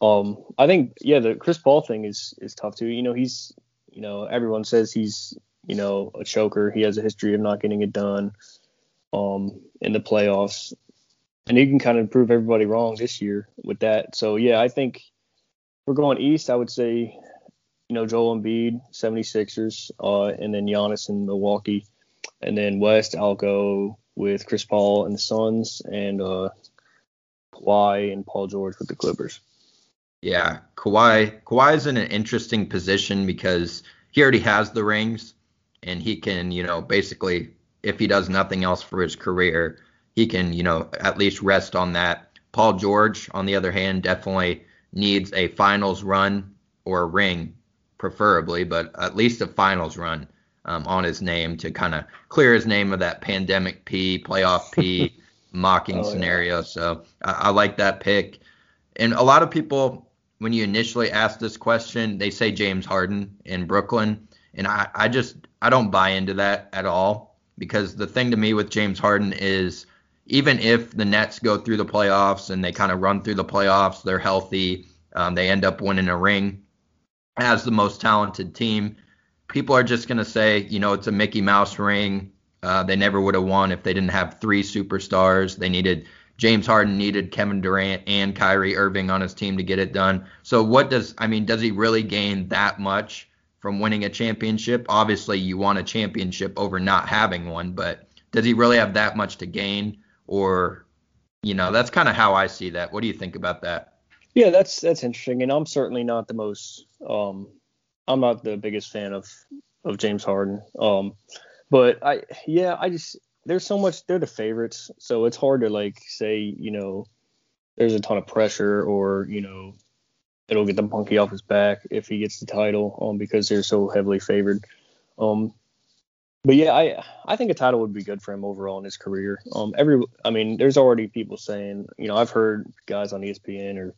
[SPEAKER 13] Um, I think yeah, the Chris Paul thing is is tough too. You know he's you know everyone says he's you know, a choker. He has a history of not getting it done um, in the playoffs. And he can kind of prove everybody wrong this year with that. So, yeah, I think we're going east. I would say, you know, Joel Embiid, 76ers, uh, and then Giannis in Milwaukee. And then west, I'll go with Chris Paul and the Suns and uh, Kawhi and Paul George with the Clippers.
[SPEAKER 4] Yeah, Kawhi Kawhi is in an interesting position because he already has the rings, and he can, you know, basically, if he does nothing else for his career, he can, you know, at least rest on that. Paul George, on the other hand, definitely needs a finals run or a ring, preferably, but at least a finals run um, on his name to kind of clear his name of that pandemic P, playoff P mocking oh, scenario. Yeah. So I, I like that pick. And a lot of people, when you initially ask this question, they say James Harden in Brooklyn. And I, I just I don't buy into that at all because the thing to me with James Harden is even if the Nets go through the playoffs and they kind of run through the playoffs, they're healthy, um, they end up winning a ring as the most talented team. People are just going to say, you know, it's a Mickey Mouse ring. Uh, they never would have won if they didn't have three superstars. They needed James Harden needed Kevin Durant and Kyrie Irving on his team to get it done. So what does I mean? Does he really gain that much from winning a championship. Obviously, you want a championship over not having one, but does he really have that much to gain? Or, you know, that's kind of how I see that. What do you think about that?
[SPEAKER 13] Yeah, that's that's interesting, and I'm certainly not the most. Um, I'm not the biggest fan of of James Harden. Um, but I, yeah, I just there's so much. They're the favorites, so it's hard to like say, you know, there's a ton of pressure or you know it'll get the monkey off his back if he gets the title um, because they're so heavily favored. Um, but yeah, I I think a title would be good for him overall in his career. Um, every I mean, there's already people saying, you know, I've heard guys on ESPN or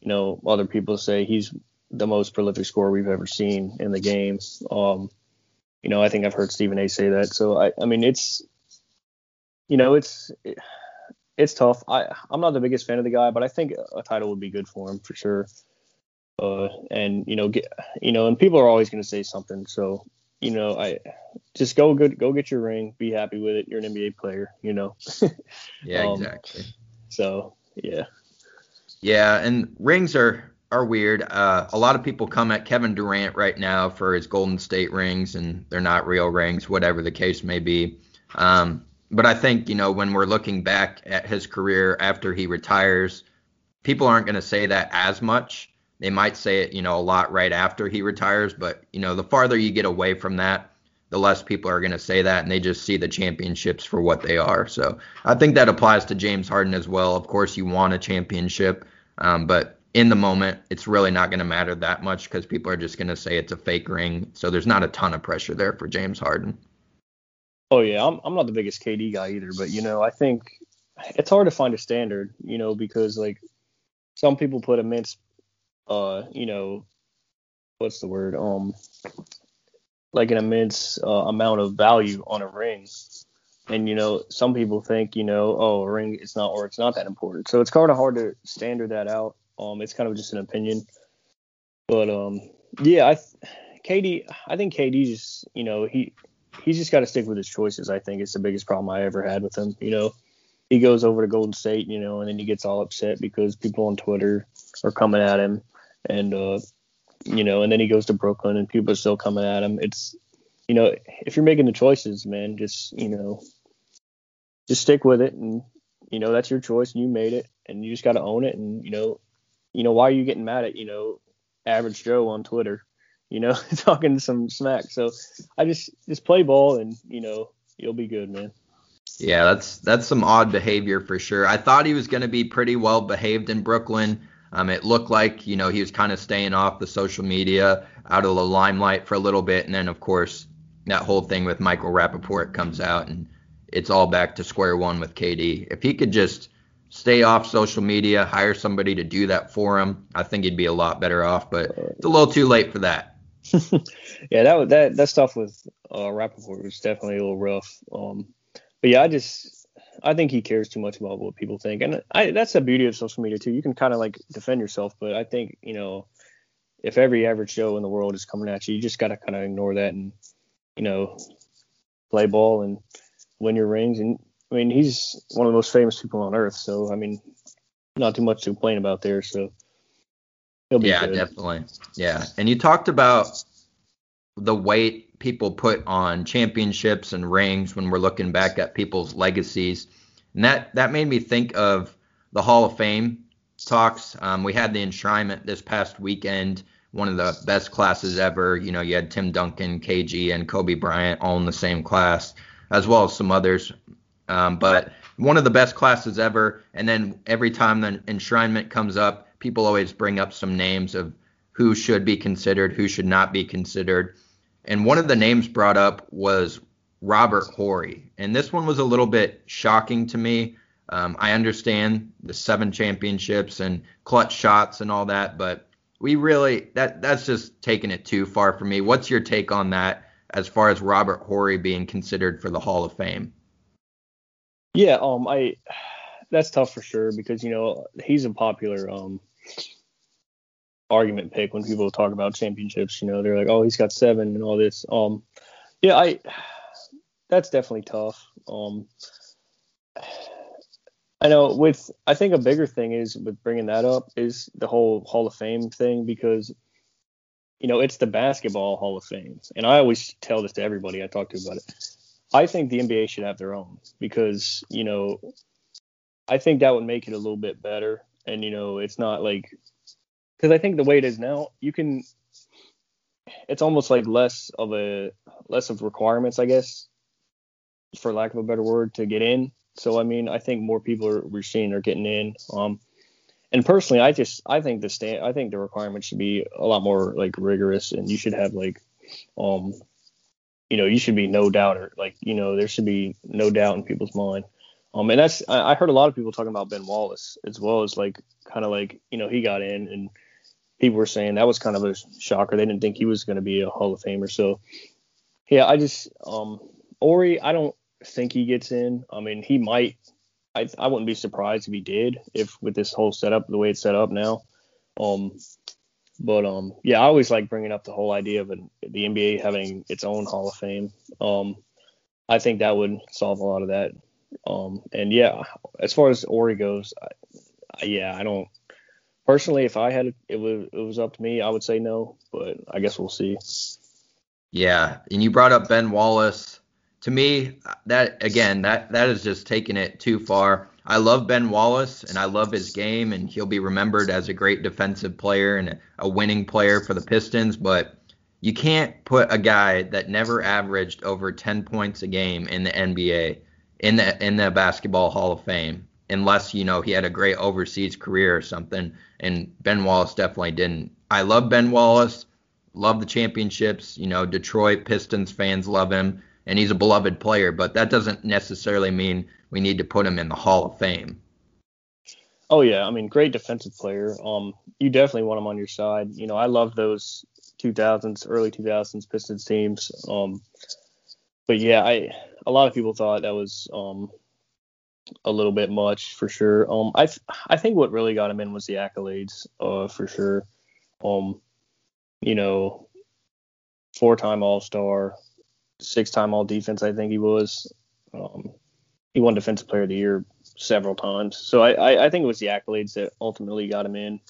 [SPEAKER 13] you know other people say he's the most prolific scorer we've ever seen in the game. Um, you know, I think I've heard Stephen A. say that. So I I mean, it's you know, it's it, it's tough. I I'm not the biggest fan of the guy, but I think a title would be good for him for sure. Uh, and you know, get you know, and people are always going to say something. So you know, I just go good, go get your ring, be happy with it. You're an NBA player, you know.
[SPEAKER 4] yeah,
[SPEAKER 13] Um,
[SPEAKER 4] exactly.
[SPEAKER 13] So yeah,
[SPEAKER 4] Yeah, and rings are are weird. Uh, a lot of people come at Kevin Durant right now for his Golden State rings, and they're not real rings, whatever the case may be. Um, but I think you know when we're looking back at his career after he retires, people aren't going to say that as much. They might say it, you know, a lot right after he retires, but you know, the farther you get away from that, the less people are going to say that, and they just see the championships for what they are. So I think that applies to James Harden as well. Of course, you want a championship, um, but in the moment, it's really not going to matter that much because people are just going to say it's a fake ring. So there's not a ton of pressure there for James Harden.
[SPEAKER 13] Oh yeah, I'm I'm not the biggest KD guy either, but you know, I think it's hard to find a standard, you know, because like some people put immense uh, you know, what's the word? Um like an immense uh, amount of value on a ring. And you know, some people think, you know, oh, a ring it's not or it's not that important. So it's kind of hard to standard that out. Um it's kind of just an opinion. But um yeah, I KD I think KD just, you know, he he's just got to stick with his choices. I think it's the biggest problem I ever had with him. You know, he goes over to Golden State, you know, and then he gets all upset because people on Twitter are coming at him, and uh, you know, and then he goes to Brooklyn and people are still coming at him. It's, you know, if you're making the choices, man, just you know, just stick with it, and you know that's your choice, and you made it, and you just got to own it, and you know, you know why are you getting mad at you know average Joe on Twitter? you know, talking some smack. So I just just play ball and you know you'll be good, man.
[SPEAKER 4] Yeah, that's that's some odd behavior for sure. I thought he was going to be pretty well behaved in Brooklyn. Um, it looked like you know he was kind of staying off the social media, out of the limelight for a little bit, and then of course that whole thing with Michael Rapaport comes out, and it's all back to square one with KD. If he could just stay off social media, hire somebody to do that for him, I think he'd be a lot better off. But it's a little too late for that.
[SPEAKER 13] yeah, that that that stuff with uh, Rapaport was definitely a little rough. Um, but yeah, I just I think he cares too much about what people think, and I, that's the beauty of social media too. You can kind of like defend yourself, but I think you know if every average Joe in the world is coming at you, you just got to kind of ignore that and you know play ball and win your rings. And I mean, he's one of the most famous people on earth, so I mean, not too much to complain about there. So
[SPEAKER 4] yeah,
[SPEAKER 13] good.
[SPEAKER 4] definitely. Yeah. And you talked about the weight people put on championships and rings when we're looking back at people's legacies. And that, that made me think of the Hall of Fame talks. Um, we had the enshrinement this past weekend, one of the best classes ever. You know, you had Tim Duncan, KG, and Kobe Bryant all in the same class, as well as some others. Um, but one of the best classes ever. And then every time the enshrinement comes up, people always bring up some names of who should be considered, who should not be considered. And one of the names brought up was Robert Horry. And this one was a little bit shocking to me. Um, I understand the seven championships and clutch shots and all that, but we really that that's just taking it too far for me. What's your take on that as far as Robert Horry being considered for the Hall of Fame?
[SPEAKER 13] Yeah, um, I that's tough for sure because you know he's a popular um argument pick when people talk about championships. You know, they're like, oh, he's got seven and all this. Um, yeah, I that's definitely tough. Um, I know with I think a bigger thing is with bringing that up is the whole Hall of Fame thing because you know it's the basketball Hall of Fame, and I always tell this to everybody I talk to about it. I think the NBA should have their own because you know I think that would make it a little bit better, and you know it's not like because I think the way it is now, you can. It's almost like less of a less of requirements, I guess, for lack of a better word, to get in. So I mean, I think more people are we're seeing are getting in. Um, and personally, I just I think the stand I think the requirements should be a lot more like rigorous, and you should have like, um, you know, you should be no doubter. Like you know, there should be no doubt in people's mind. Um, and that's I, I heard a lot of people talking about Ben Wallace as well as like kind of like you know he got in and people were saying that was kind of a shocker. They didn't think he was going to be a Hall of Famer. So yeah, I just um Horry, I don't think he gets in. I mean, he might. I I wouldn't be surprised if he did if with this whole setup the way it's set up now. Um, but um, yeah, I always like bringing up the whole idea of an, the NBA having its own Hall of Fame. Um, I think that would solve a lot of that. Um, and yeah, as far as Horry goes, I, yeah, I don't personally. If I had it was it was up to me, I would say no, but I guess we'll see.
[SPEAKER 4] Yeah, and you brought up Ben Wallace. To me, that again, that that is just taking it too far. I love Ben Wallace and I love his game, and he'll be remembered as a great defensive player and a winning player for the Pistons. But you can't put a guy that never averaged over 10 points a game in the NBA in the in the Basketball Hall of Fame unless you know he had a great overseas career or something. And Ben Wallace definitely didn't. I love Ben Wallace, love the championships. You know, Detroit Pistons fans love him, and he's a beloved player. But that doesn't necessarily mean we need to put him in the Hall of Fame.
[SPEAKER 13] Oh yeah, I mean, great defensive player. Um, you definitely want him on your side. You know, I love those 2000s, early 2000s Pistons teams. Um, but yeah, I a lot of people thought that was um a little bit much for sure. Um, I I think what really got him in was the accolades, uh, for sure. Um, you know, four-time All-Star, six-time All-Defense. I think he was. Um, he won Defensive Player of the Year several times. So I, I, I think it was the accolades that ultimately got him in.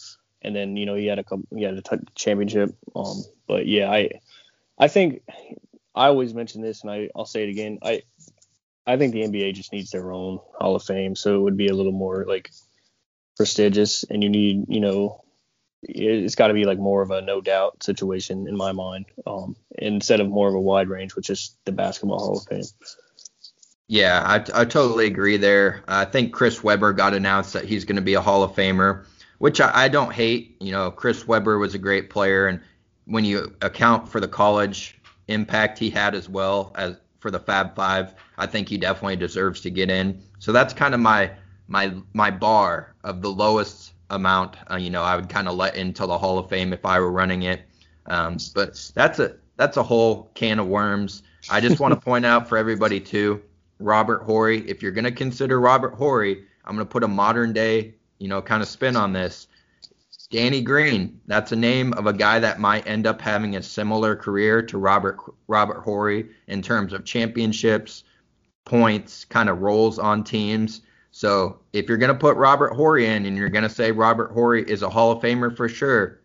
[SPEAKER 13] And then you know he had a couple, he had a t- championship. Um, but yeah, I I think I always mention this, and I I'll say it again. I I think the NBA just needs their own Hall of Fame, so it would be a little more like prestigious, and you need, you know, it's got to be like more of a no doubt situation in my mind, um, instead of more of a wide range, which is the Basketball Hall of Fame.
[SPEAKER 4] Yeah, I, I totally agree there. I think Chris Webber got announced that he's going to be a Hall of Famer, which I, I don't hate. You know, Chris Webber was a great player, and when you account for the college impact he had as well as for the Fab Five. I think he definitely deserves to get in. So that's kind of my my my bar of the lowest amount. Uh, you know, I would kind of let into the Hall of Fame if I were running it. Um, but that's a that's a whole can of worms. I just want to point out for everybody too, Robert Horry. If you're gonna consider Robert Horry, I'm gonna put a modern day, you know, kind of spin on this. Danny Green, that's a name of a guy that might end up having a similar career to Robert Robert Horry in terms of championships, points, kind of roles on teams. So if you're going to put Robert Horry in and you're going to say Robert Horry is a Hall of Famer for sure,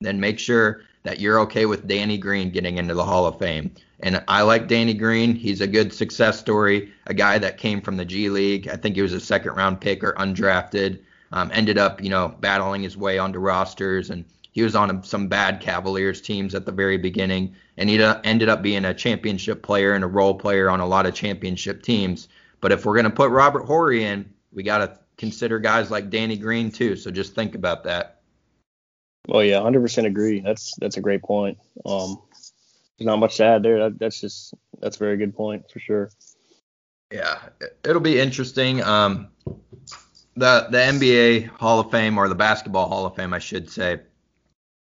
[SPEAKER 4] then make sure that you're okay with Danny Green getting into the Hall of Fame. And I like Danny Green. He's a good success story, a guy that came from the G League. I think he was a second round pick or undrafted. Um, ended up, you know, battling his way onto rosters, and he was on some bad Cavaliers teams at the very beginning, and he ended up being a championship player and a role player on a lot of championship teams. But if we're going to put Robert Horry in, we got to consider guys like Danny Green too. So just think about that.
[SPEAKER 13] Well, yeah, 100% agree. That's that's a great point. Um, there's not much to add there. That, that's just that's a very good point for sure.
[SPEAKER 4] Yeah, it'll be interesting. Um, the the NBA Hall of Fame or the Basketball Hall of Fame, I should say,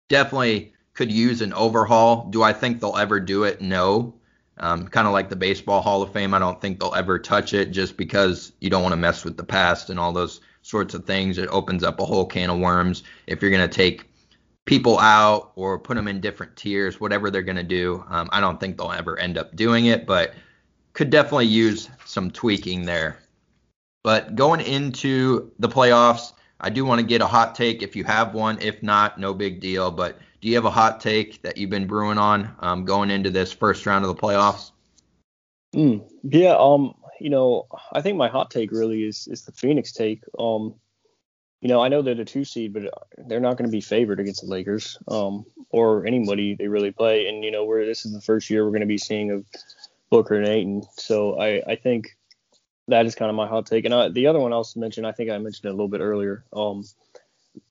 [SPEAKER 4] definitely could use an overhaul. Do I think they'll ever do it? No. Um, kind of like the Baseball Hall of Fame, I don't think they'll ever touch it just because you don't want to mess with the past and all those sorts of things. It opens up a whole can of worms if you're going to take people out or put them in different tiers, whatever they're going to do. Um, I don't think they'll ever end up doing it, but could definitely use some tweaking there. But going into the playoffs, I do want to get a hot take if you have one. If not, no big deal. But do you have a hot take that you've been brewing on um, going into this first round of the playoffs?
[SPEAKER 13] Mm, yeah, um, you know, I think my hot take really is is the Phoenix take. Um, you know, I know they're the two seed, but they're not going to be favored against the Lakers, um, or anybody they really play. And you know, where this is the first year we're going to be seeing of Booker and Ayton. So I I think that is kind of my hot take. And uh, the other one I also mentioned, I think I mentioned it a little bit earlier. Um,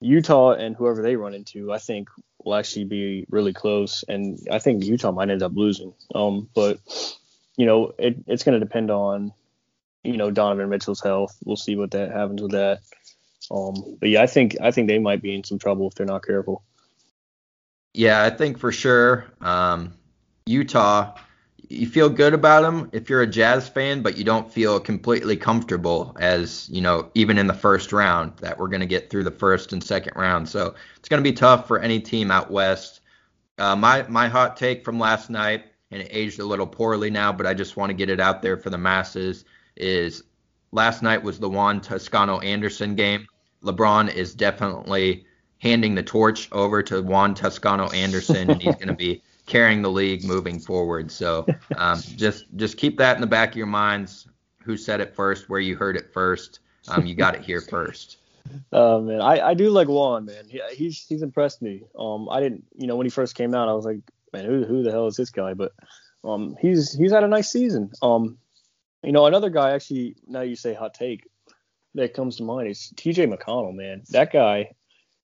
[SPEAKER 13] Utah and whoever they run into, I think will actually be really close, and I think Utah might end up losing. Um, but you know, it, it's going to depend on you know Donovan Mitchell's health. We'll see what that happens with that. Um, but yeah, I think I think they might be in some trouble if they're not careful.
[SPEAKER 4] Yeah, I think for sure. Um, Utah you feel good about them if you're a Jazz fan, but you don't feel completely comfortable as, you know, even in the first round that we're going to get through the first and second round. So it's going to be tough for any team out west. Uh, my my hot take from last night, and it aged a little poorly now, but I just want to get it out there for the masses, is last night was the Juan Toscano Anderson game. LeBron is definitely handing the torch over to Juan Toscano Anderson, and he's going to be carrying the league moving forward. So um, just just keep that in the back of your minds. Who said it first? Where you heard it first? Um, you got it here first.
[SPEAKER 13] Oh man, I, I do like Juan, man. He, he's he's impressed me. Um, I didn't, you know, when he first came out, I was like, man, who who the hell is this guy? But um, he's he's had a nice season. Um, you know, another guy actually. Now you say hot take that comes to mind is T.J. McConnell, man. That guy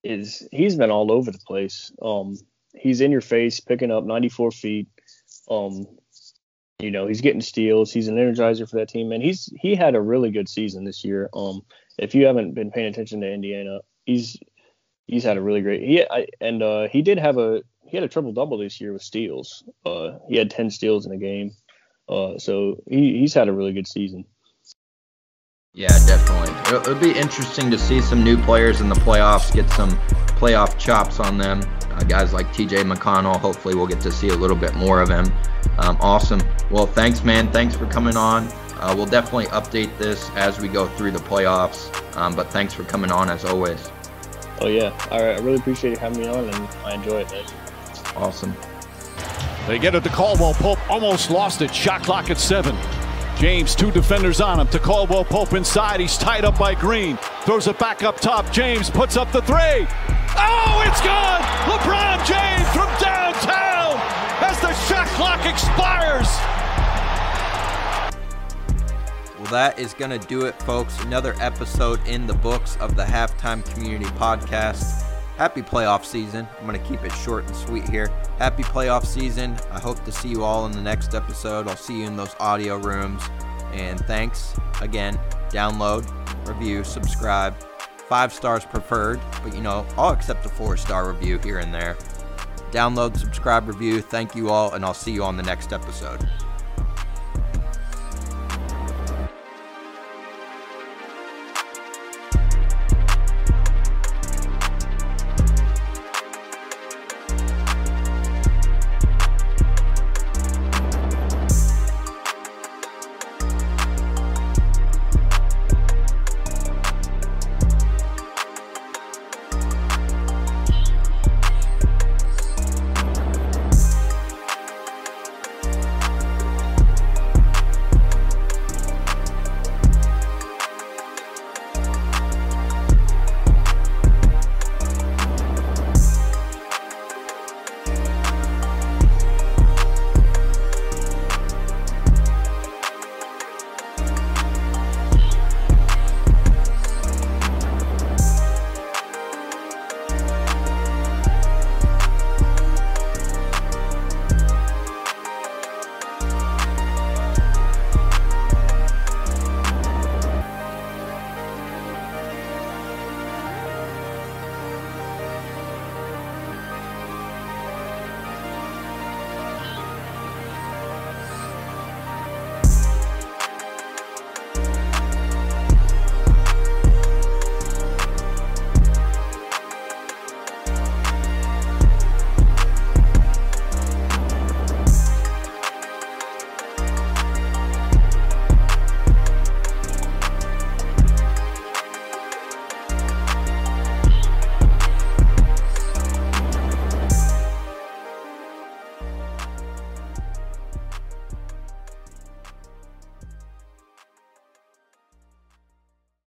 [SPEAKER 13] is he's been all over the place. Um, he's in your face, picking up 94 feet. Um, you know, he's getting steals. He's an energizer for that team, and he's he had a really good season this year. Um, if you haven't been paying attention to Indiana, he's he's had a really great. He I, and uh, he did have a he had a triple double this year with steals. Uh, he had 10 steals in a game. Uh, so he, he's had a really good season.
[SPEAKER 4] Yeah, definitely. It'll, it'll, be interesting to see some new players in the playoffs, get some playoff chops on them. Uh, guys like TJ McConnell, hopefully we'll get to see a little bit more of him. Um, awesome. Well, thanks, man. Thanks for coming on. Uh, we'll definitely update this as we go through the playoffs. Um, but thanks for coming on as always.
[SPEAKER 13] Oh yeah, All right. I really appreciate you having me on, and I enjoy it, man.
[SPEAKER 4] Awesome.
[SPEAKER 14] They get it to Caldwell Pope. Almost lost it. Shot clock at seven. James, two defenders on him. To Caldwell Pope inside. He's tied up by Green. Throws it back up top. James puts up the three. Oh, it's gone! LeBron James from downtown as the shot clock expires.
[SPEAKER 4] Well, that is going to do it, folks. Another episode in the books of the Halftime Community Podcast. Happy playoff season. I'm going to keep it short and sweet here. Happy playoff season. I hope to see you all in the next episode. I'll see you in those audio rooms. And thanks again. Download, review, subscribe. Five stars preferred, but you know, I'll accept a four star review here and there. Download, subscribe, review. Thank you all, and I'll see you on the next episode.